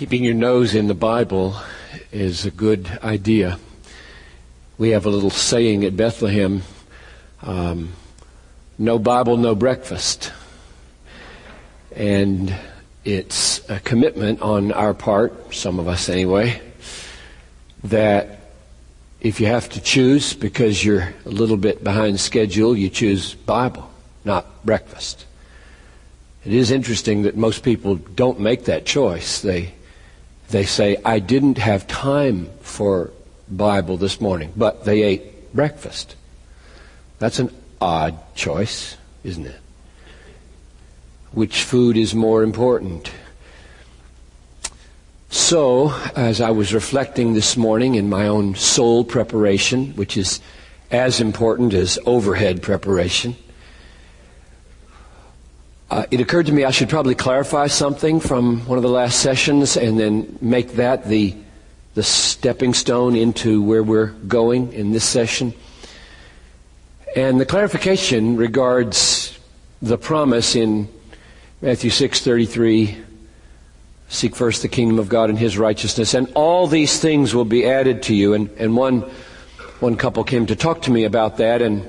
Keeping your nose in the Bible is a good idea. We have a little saying at Bethlehem um, no Bible, no breakfast. And it's a commitment on our part, some of us anyway, that if you have to choose because you're a little bit behind schedule, you choose Bible, not breakfast. It is interesting that most people don't make that choice. They they say, I didn't have time for Bible this morning, but they ate breakfast. That's an odd choice, isn't it? Which food is more important? So, as I was reflecting this morning in my own soul preparation, which is as important as overhead preparation, uh, it occurred to me I should probably clarify something from one of the last sessions and then make that the, the stepping stone into where we're going in this session. And the clarification regards the promise in Matthew 6:33 seek first the kingdom of God and his righteousness and all these things will be added to you and and one one couple came to talk to me about that and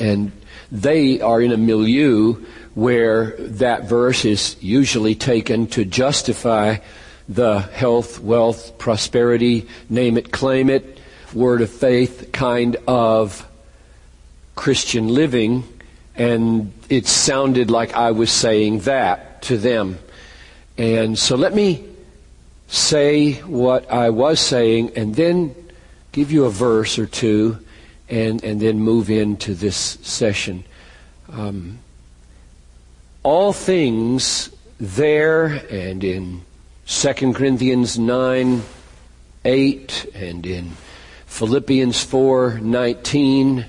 and they are in a milieu where that verse is usually taken to justify the health, wealth, prosperity, name it, claim it, word of faith kind of Christian living. And it sounded like I was saying that to them. And so let me say what I was saying and then give you a verse or two and, and then move into this session. Um, all things there and in 2 Corinthians 9 8 and in Philippians 4 19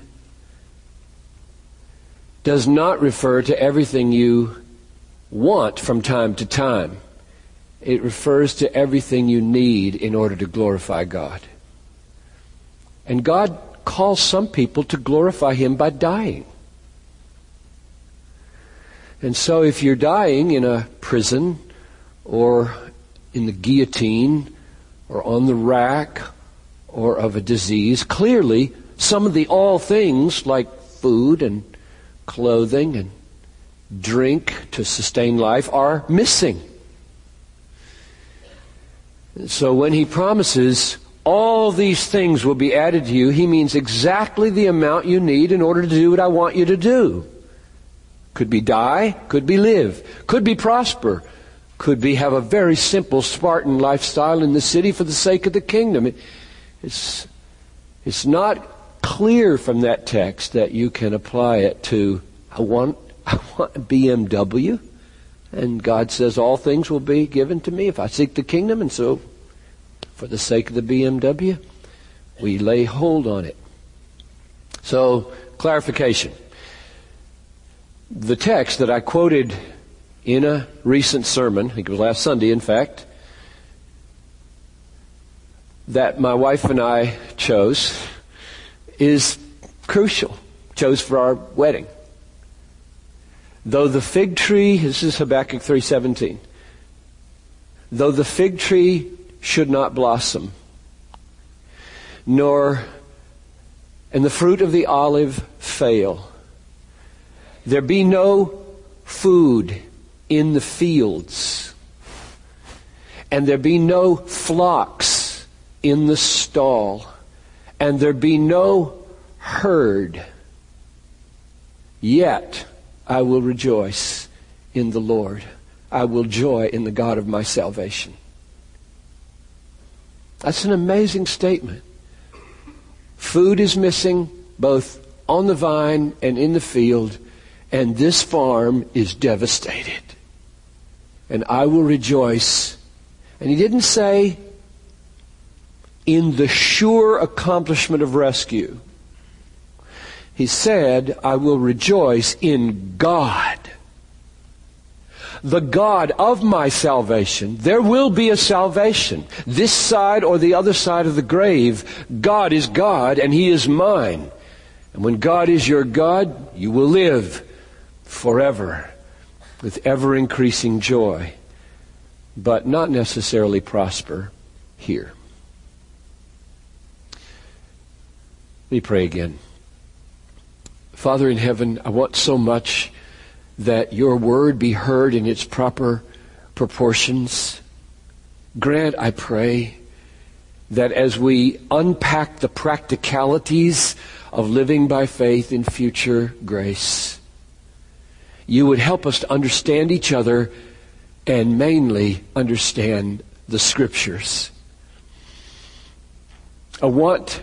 does not refer to everything you want from time to time. It refers to everything you need in order to glorify God. And God calls some people to glorify Him by dying. And so if you're dying in a prison or in the guillotine or on the rack or of a disease, clearly some of the all things like food and clothing and drink to sustain life are missing. So when he promises all these things will be added to you, he means exactly the amount you need in order to do what I want you to do. Could be die, could be live, could be prosper, could be have a very simple Spartan lifestyle in the city for the sake of the kingdom. It, it's, it's not clear from that text that you can apply it to, I want, I want a BMW, and God says all things will be given to me if I seek the kingdom, and so for the sake of the BMW, we lay hold on it. So, clarification the text that I quoted in a recent sermon, I think it was last Sunday, in fact, that my wife and I chose is crucial, chose for our wedding. Though the fig tree, this is Habakkuk 3:17. Though the fig tree should not blossom, nor and the fruit of the olive fail, there be no food in the fields, and there be no flocks in the stall, and there be no herd. Yet I will rejoice in the Lord. I will joy in the God of my salvation. That's an amazing statement. Food is missing both on the vine and in the field and this farm is devastated. And I will rejoice. And he didn't say, in the sure accomplishment of rescue. He said, I will rejoice in God. The God of my salvation. There will be a salvation. This side or the other side of the grave, God is God and He is mine. And when God is your God, you will live forever with ever increasing joy. but not necessarily prosper here. Let me pray again. Father in heaven, I want so much that your word be heard in its proper proportions. Grant, I pray, that as we unpack the practicalities of living by faith in future grace, you would help us to understand each other and mainly understand the scriptures. I want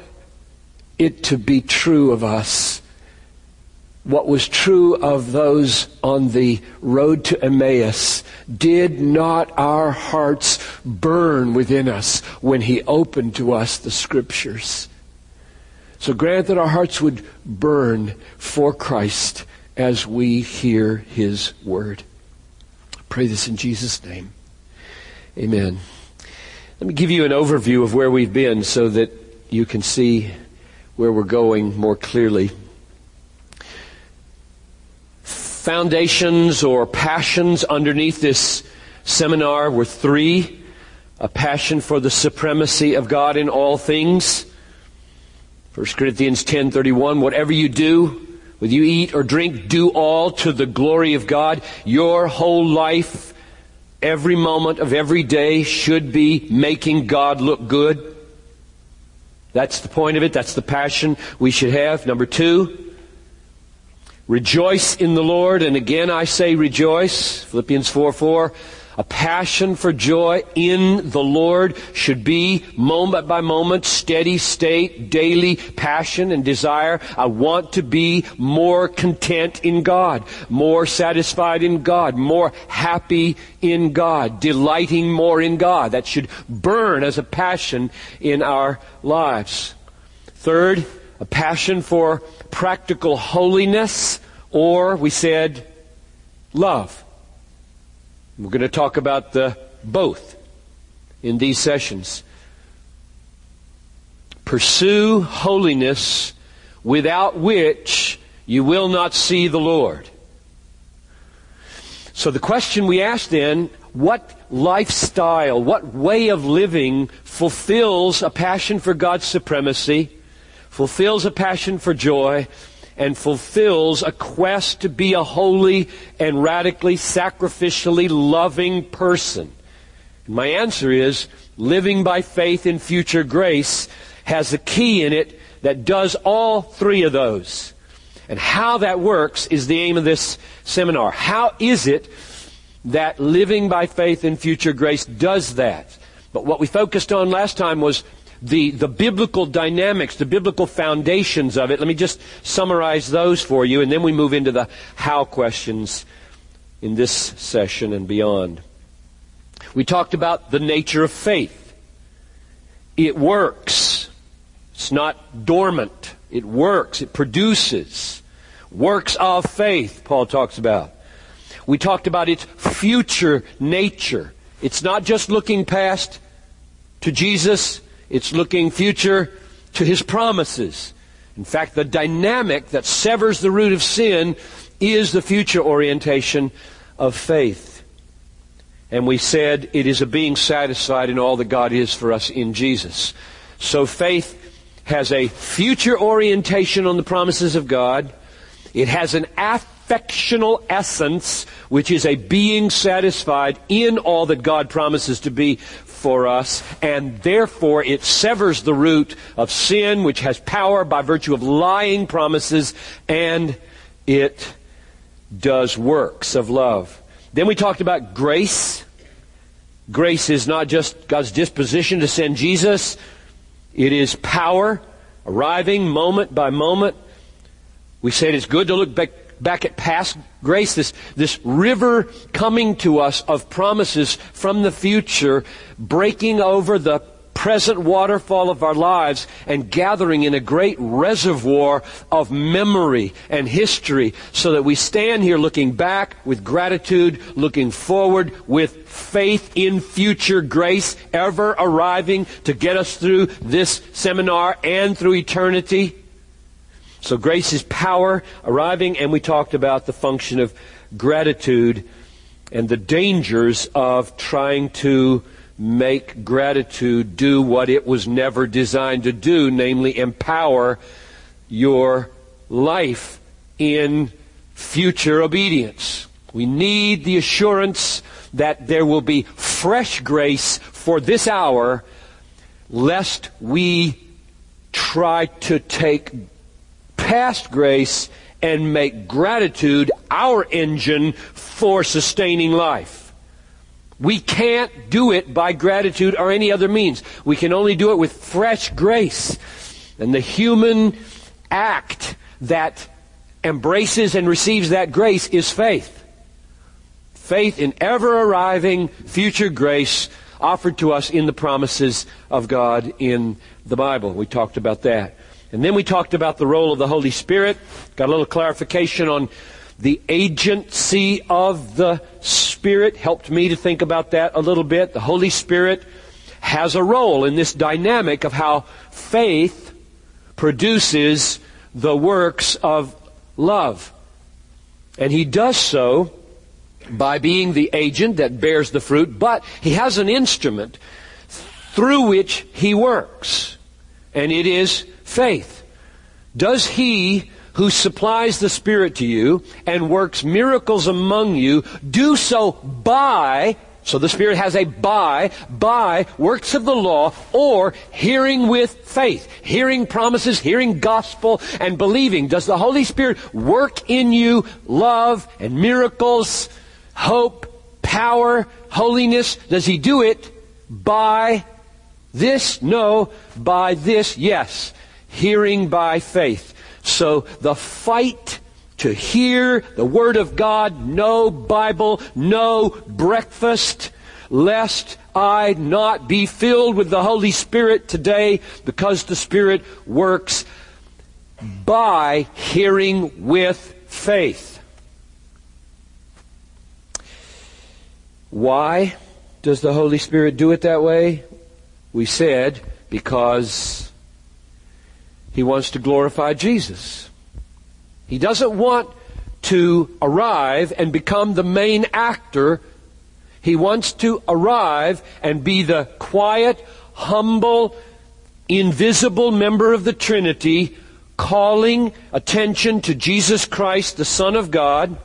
it to be true of us what was true of those on the road to Emmaus. Did not our hearts burn within us when he opened to us the scriptures? So grant that our hearts would burn for Christ as we hear his word. I pray this in Jesus' name. Amen. Let me give you an overview of where we've been so that you can see where we're going more clearly. Foundations or passions underneath this seminar were three. A passion for the supremacy of God in all things. 1 Corinthians 10:31 whatever you do whether you eat or drink do all to the glory of God your whole life every moment of every day should be making God look good that's the point of it. That's the passion we should have. Number two, rejoice in the Lord. And again I say rejoice. Philippians 4 4. A passion for joy in the Lord should be moment by moment, steady state, daily passion and desire. I want to be more content in God, more satisfied in God, more happy in God, delighting more in God. That should burn as a passion in our lives. Third, a passion for practical holiness, or we said, love. We're going to talk about the both in these sessions. Pursue holiness without which you will not see the Lord. So the question we ask then, what lifestyle, what way of living fulfills a passion for God's supremacy, fulfills a passion for joy, and fulfills a quest to be a holy and radically sacrificially loving person? And my answer is living by faith in future grace has a key in it that does all three of those. And how that works is the aim of this seminar. How is it that living by faith in future grace does that? But what we focused on last time was the, the biblical dynamics, the biblical foundations of it. Let me just summarize those for you, and then we move into the how questions in this session and beyond. We talked about the nature of faith. It works. It's not dormant. It works. It produces. Works of faith, Paul talks about. We talked about its future nature. It's not just looking past to Jesus it's looking future to His promises. In fact, the dynamic that severs the root of sin is the future orientation of faith. And we said it is a being satisfied in all that God is for us in Jesus. So faith has a future orientation on the promises of God. It has an affectional essence, which is a being satisfied in all that God promises to be for us, and therefore it severs the root of sin, which has power by virtue of lying promises, and it does works of love. Then we talked about grace. Grace is not just God's disposition to send Jesus, it is power arriving moment by moment. We said it's good to look back back at past grace, this, this river coming to us of promises from the future, breaking over the present waterfall of our lives and gathering in a great reservoir of memory and history so that we stand here looking back with gratitude, looking forward with faith in future grace ever arriving to get us through this seminar and through eternity. So grace is power arriving, and we talked about the function of gratitude and the dangers of trying to make gratitude do what it was never designed to do, namely empower your life in future obedience. We need the assurance that there will be fresh grace for this hour, lest we try to take past grace and make gratitude our engine for sustaining life. We can't do it by gratitude or any other means. We can only do it with fresh grace. And the human act that embraces and receives that grace is faith. Faith in ever arriving future grace offered to us in the promises of God in the Bible. We talked about that. And then we talked about the role of the Holy Spirit. Got a little clarification on the agency of the Spirit. Helped me to think about that a little bit. The Holy Spirit has a role in this dynamic of how faith produces the works of love. And he does so by being the agent that bears the fruit, but he has an instrument through which he works. And it is faith. Does he who supplies the Spirit to you and works miracles among you do so by, so the Spirit has a by, by works of the law or hearing with faith, hearing promises, hearing gospel and believing. Does the Holy Spirit work in you love and miracles, hope, power, holiness? Does He do it by this? No. By this? Yes hearing by faith. So the fight to hear the Word of God, no Bible, no breakfast, lest I not be filled with the Holy Spirit today because the Spirit works by hearing with faith. Why does the Holy Spirit do it that way? We said because he wants to glorify Jesus. He doesn't want to arrive and become the main actor. He wants to arrive and be the quiet, humble, invisible member of the Trinity, calling attention to Jesus Christ, the Son of God.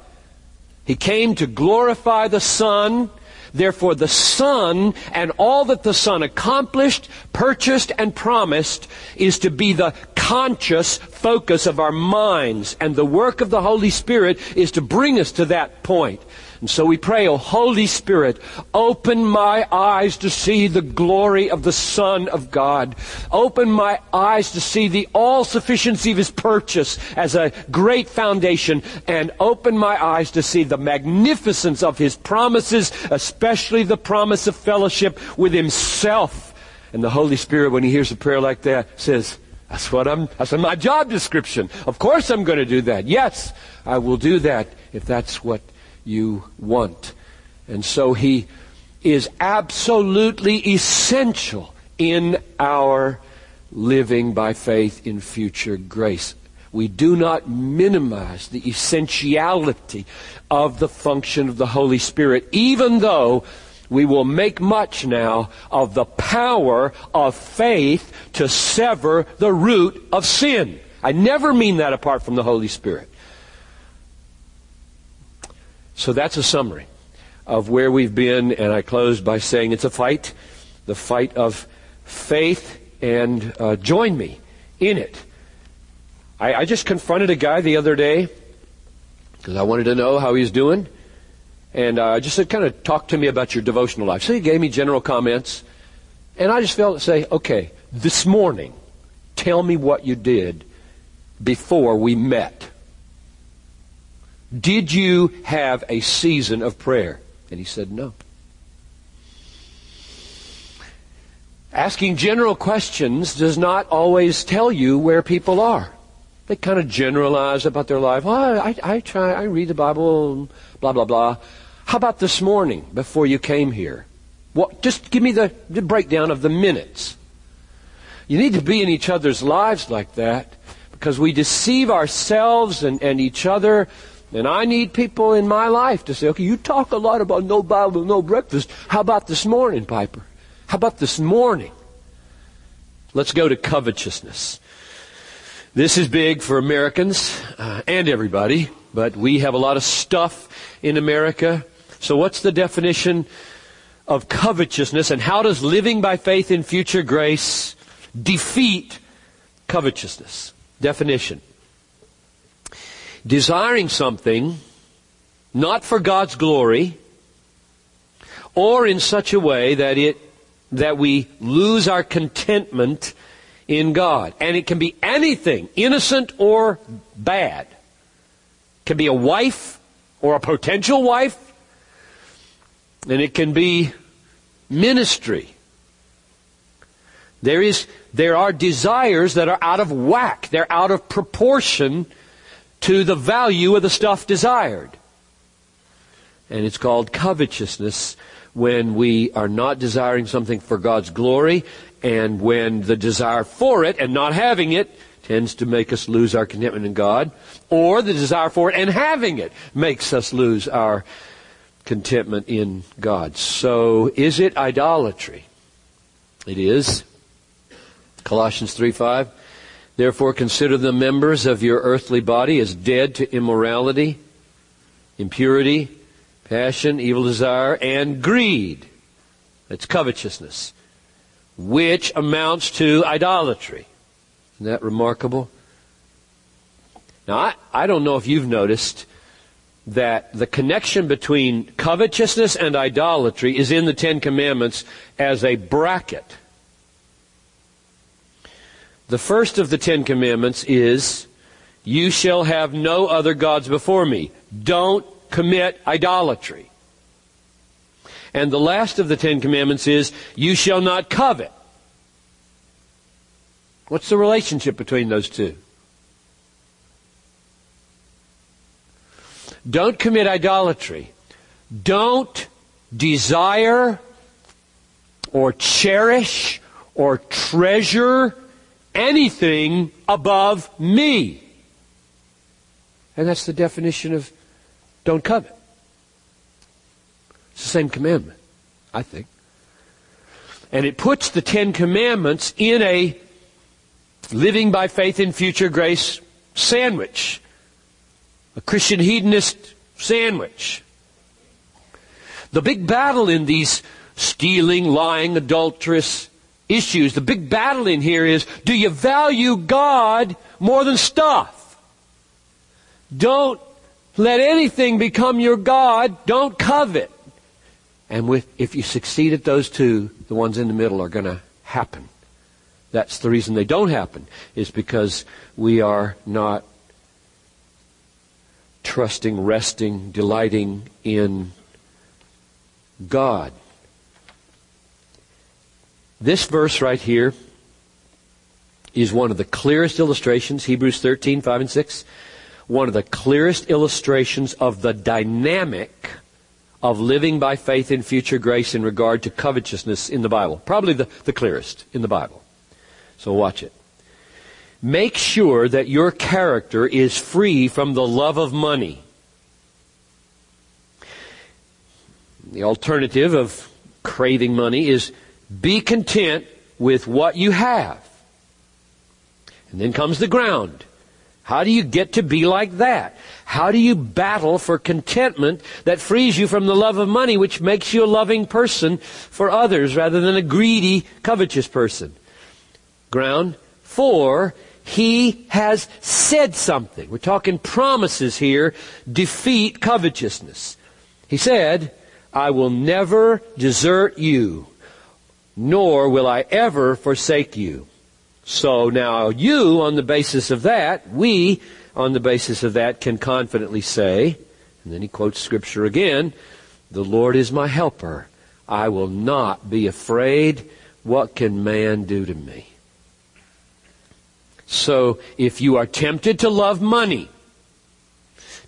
He came to glorify the Son Therefore, the Son and all that the Son accomplished, purchased, and promised is to be the conscious focus of our minds. And the work of the Holy Spirit is to bring us to that point. And so we pray, O oh, Holy Spirit, open my eyes to see the glory of the Son of God. Open my eyes to see the all sufficiency of His purchase as a great foundation. And open my eyes to see the magnificence of His promises, especially the promise of fellowship with Himself. And the Holy Spirit, when He hears a prayer like that, says, that's what I'm, that's my job description. Of course I'm going to do that. Yes, I will do that if that's what you want. And so he is absolutely essential in our living by faith in future grace. We do not minimize the essentiality of the function of the Holy Spirit, even though we will make much now of the power of faith to sever the root of sin. I never mean that apart from the Holy Spirit. So that's a summary of where we've been, and I close by saying it's a fight, the fight of faith, and uh, join me in it. I, I just confronted a guy the other day because I wanted to know how he's doing, and I uh, just said, kind of talk to me about your devotional life. So he gave me general comments, and I just felt say, okay, this morning, tell me what you did before we met. Did you have a season of prayer? And he said, No. Asking general questions does not always tell you where people are. They kind of generalize about their life. Oh, I, I try, I read the Bible, blah, blah, blah. How about this morning before you came here? What, just give me the, the breakdown of the minutes. You need to be in each other's lives like that because we deceive ourselves and, and each other And I need people in my life to say, okay, you talk a lot about no Bible, no breakfast. How about this morning, Piper? How about this morning? Let's go to covetousness. This is big for Americans uh, and everybody, but we have a lot of stuff in America. So what's the definition of covetousness and how does living by faith in future grace defeat covetousness? Definition. Desiring something not for God's glory or in such a way that it that we lose our contentment in God. And it can be anything, innocent or bad. It can be a wife or a potential wife. And it can be ministry. There is, there are desires that are out of whack. They're out of proportion to the value of the stuff desired. And it's called covetousness when we are not desiring something for God's glory and when the desire for it and not having it tends to make us lose our contentment in God, or the desire for it and having it makes us lose our contentment in God. So, is it idolatry? It is. Colossians 3 5. Therefore, consider the members of your earthly body as dead to immorality, impurity, passion, evil desire, and greed. That's covetousness which amounts to idolatry. Isn't that remarkable? Now, I, I don't know if you've noticed that the connection between covetousness and idolatry is in the Ten Commandments as a bracket. The first of the Ten Commandments is, You shall have no other gods before me. Don't commit idolatry. And the last of the Ten Commandments is, you shall not covet. What's the relationship between those two? Don't commit idolatry. Don't desire or cherish or treasure anything above me. And that's the definition of don't covet. It's the same commandment, I think. And it puts the Ten Commandments in a living by faith in future grace sandwich. A Christian hedonist sandwich. The big battle in these stealing, lying, adulterous issues, the big battle in here is, do you value God more than stuff? Don't let anything become your God. Don't covet. And with, if you succeed at those two, the ones in the middle are going to happen. That's the reason they don't happen, is because we are not trusting, resting, delighting in God. This verse right here is one of the clearest illustrations, Hebrews 13, 5 and 6, one of the clearest illustrations of the dynamic of living by faith in future grace in regard to covetousness in the Bible. Probably the, the clearest in the Bible. So watch it. Make sure that your character is free from the love of money. The alternative of craving money is be content with what you have. And then comes the ground. How do you get to be like that? How do you battle for contentment that frees you from the love of money, which makes you a loving person for others rather than a greedy, covetous person? Ground. For he has said something. We're talking promises here. Defeat covetousness. He said, I will never desert you, nor will I ever forsake you. So now you, on the basis of that, we, on the basis of that, can confidently say, and then he quotes scripture again, the Lord is my helper. I will not be afraid. What can man do to me? So if you are tempted to love money,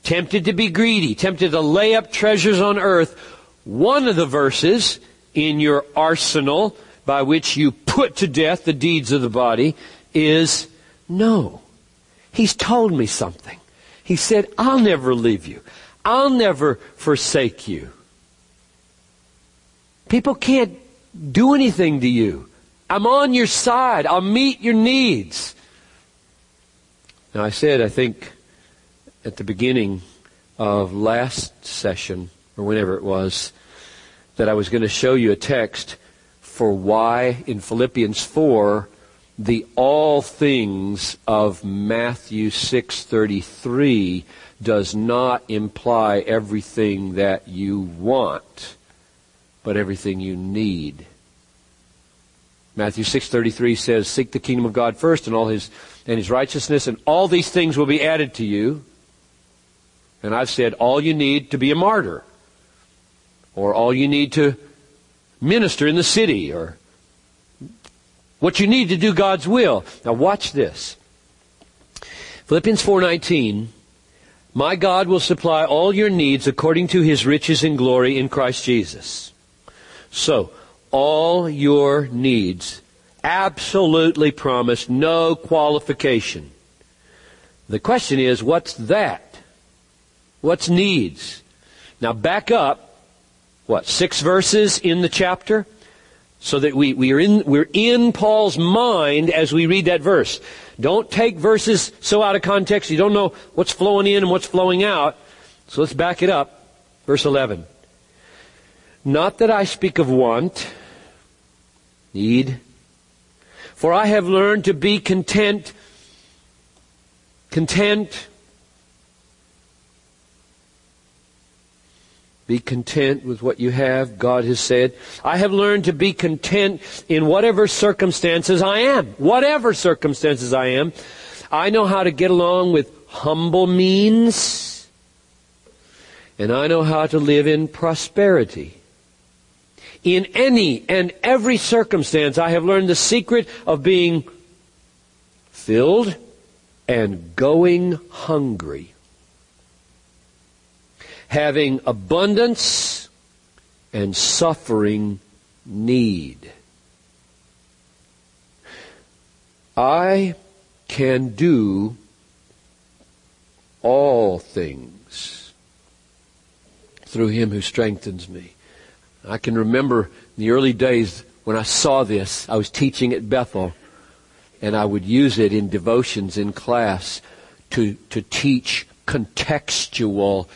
tempted to be greedy, tempted to lay up treasures on earth, one of the verses in your arsenal by which you put to death the deeds of the body is no. He's told me something. He said, I'll never leave you. I'll never forsake you. People can't do anything to you. I'm on your side. I'll meet your needs. Now, I said, I think, at the beginning of last session, or whenever it was, that I was going to show you a text for why in Philippians 4 the all things of Matthew 6:33 does not imply everything that you want but everything you need. Matthew 6:33 says seek the kingdom of God first and all his and his righteousness and all these things will be added to you. And I've said all you need to be a martyr or all you need to minister in the city or what you need to do God's will. Now watch this. Philippians 4:19 My God will supply all your needs according to his riches and glory in Christ Jesus. So, all your needs absolutely promised, no qualification. The question is, what's that? What's needs? Now back up, what, six verses in the chapter? So that we, we are in, we're in Paul's mind as we read that verse. Don't take verses so out of context you don't know what's flowing in and what's flowing out. So let's back it up. Verse 11. Not that I speak of want, need, for I have learned to be content, content Be content with what you have, God has said. I have learned to be content in whatever circumstances I am. Whatever circumstances I am. I know how to get along with humble means. And I know how to live in prosperity. In any and every circumstance, I have learned the secret of being filled and going hungry having abundance and suffering need. I can do all things through him who strengthens me. I can remember in the early days when I saw this, I was teaching at Bethel, and I would use it in devotions in class to, to teach contextual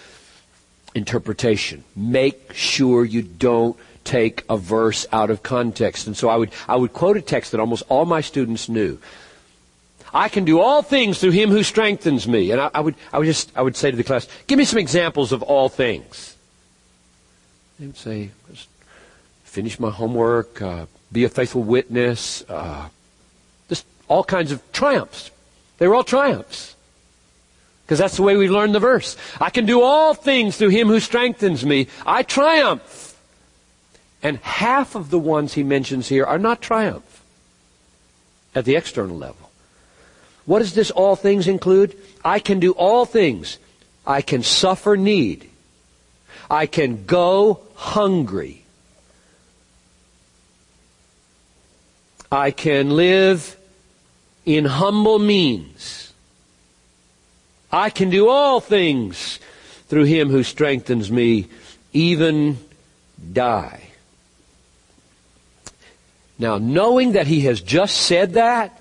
interpretation. Make sure you don't take a verse out of context. And so I would, I would quote a text that almost all my students knew. I can do all things through him who strengthens me. And I, I would, I would just, I would say to the class, give me some examples of all things. They would say, finish my homework, uh, be a faithful witness, uh, just all kinds of triumphs. They were all triumphs. Because that's the way we learn the verse. I can do all things through him who strengthens me. I triumph. And half of the ones he mentions here are not triumph at the external level. What does this all things include? I can do all things. I can suffer need. I can go hungry. I can live in humble means. I can do all things through him who strengthens me, even die. Now, knowing that he has just said that,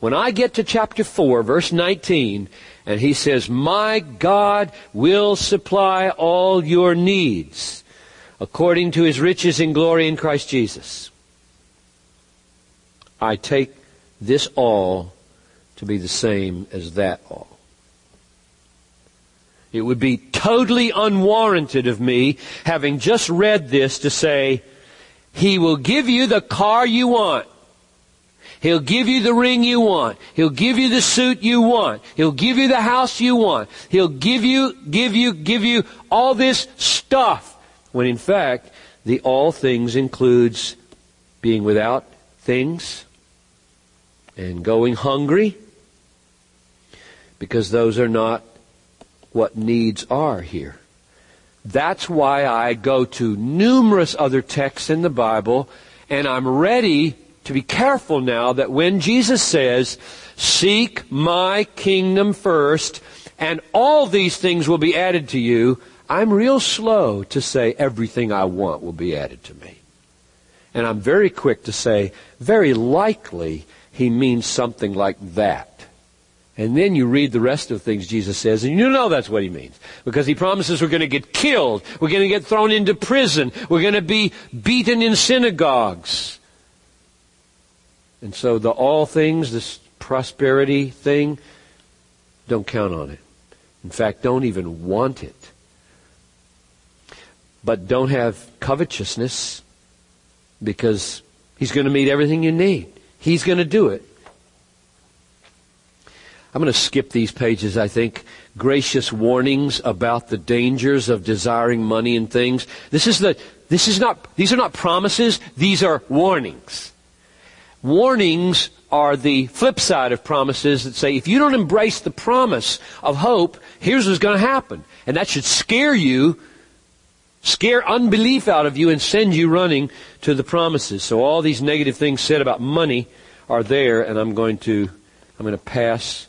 when I get to chapter 4, verse 19, and he says, My God will supply all your needs according to his riches in glory in Christ Jesus. I take this all to be the same as that all. It would be totally unwarranted of me, having just read this, to say, He will give you the car you want. He'll give you the ring you want. He'll give you the suit you want. He'll give you the house you want. He'll give you, give you, give you all this stuff. When in fact, the all things includes being without things and going hungry because those are not what needs are here. That's why I go to numerous other texts in the Bible, and I'm ready to be careful now that when Jesus says, Seek my kingdom first, and all these things will be added to you, I'm real slow to say everything I want will be added to me. And I'm very quick to say, very likely he means something like that. And then you read the rest of things Jesus says, and you know that's what he means. Because he promises we're going to get killed, we're going to get thrown into prison, we're going to be beaten in synagogues. And so the all things, this prosperity thing, don't count on it. In fact, don't even want it. But don't have covetousness because he's going to meet everything you need. He's going to do it. I'm going to skip these pages, I think. Gracious warnings about the dangers of desiring money and things. This is the, this is not, these are not promises, these are warnings. Warnings are the flip side of promises that say, if you don't embrace the promise of hope, here's what's going to happen. And that should scare you, scare unbelief out of you and send you running to the promises. So all these negative things said about money are there and I'm going to, I'm going to pass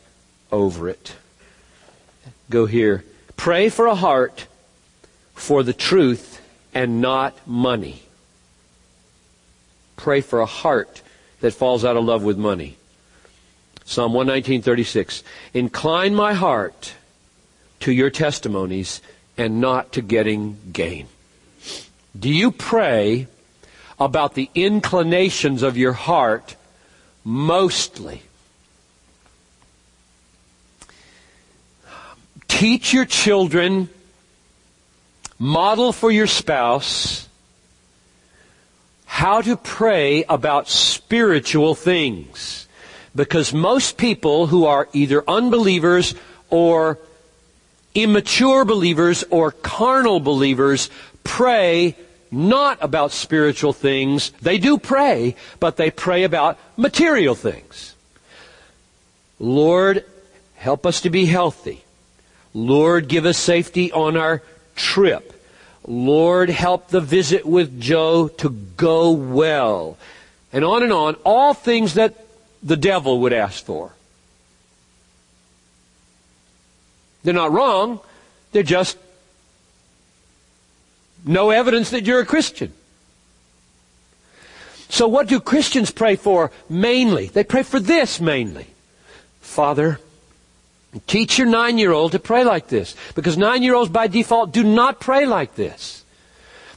over it. Go here. Pray for a heart for the truth and not money. Pray for a heart that falls out of love with money. Psalm 119:36. Incline my heart to your testimonies and not to getting gain. Do you pray about the inclinations of your heart mostly? Teach your children, model for your spouse how to pray about spiritual things. Because most people who are either unbelievers or immature believers or carnal believers pray not about spiritual things. They do pray, but they pray about material things. Lord, help us to be healthy. Lord, give us safety on our trip. Lord, help the visit with Joe to go well. And on and on, all things that the devil would ask for. They're not wrong. They're just no evidence that you're a Christian. So what do Christians pray for mainly? They pray for this mainly. Father, Teach your nine year old to pray like this. Because nine year olds by default do not pray like this.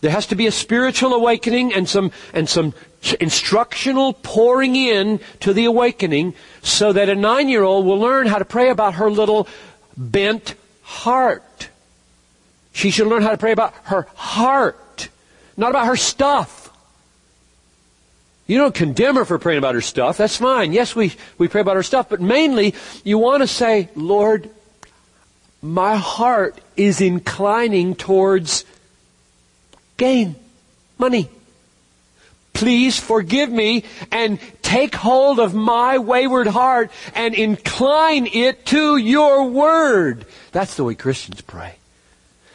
There has to be a spiritual awakening and some, and some instructional pouring in to the awakening so that a nine year old will learn how to pray about her little bent heart. She should learn how to pray about her heart, not about her stuff. You don't condemn her for praying about her stuff. That's fine. Yes, we, we pray about her stuff, but mainly you want to say, Lord, my heart is inclining towards gain, money. Please forgive me and take hold of my wayward heart and incline it to your word. That's the way Christians pray.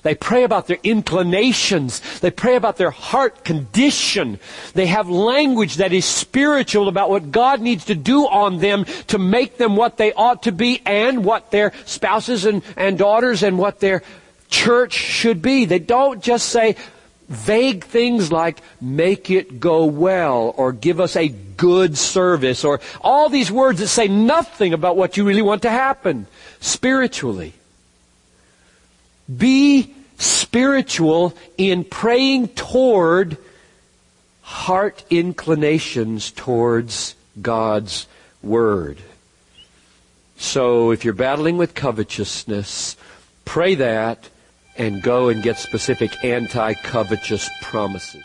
They pray about their inclinations. They pray about their heart condition. They have language that is spiritual about what God needs to do on them to make them what they ought to be and what their spouses and, and daughters and what their church should be. They don't just say vague things like make it go well or give us a good service or all these words that say nothing about what you really want to happen spiritually. Be spiritual in praying toward heart inclinations towards God's Word. So if you're battling with covetousness, pray that and go and get specific anti-covetous promises.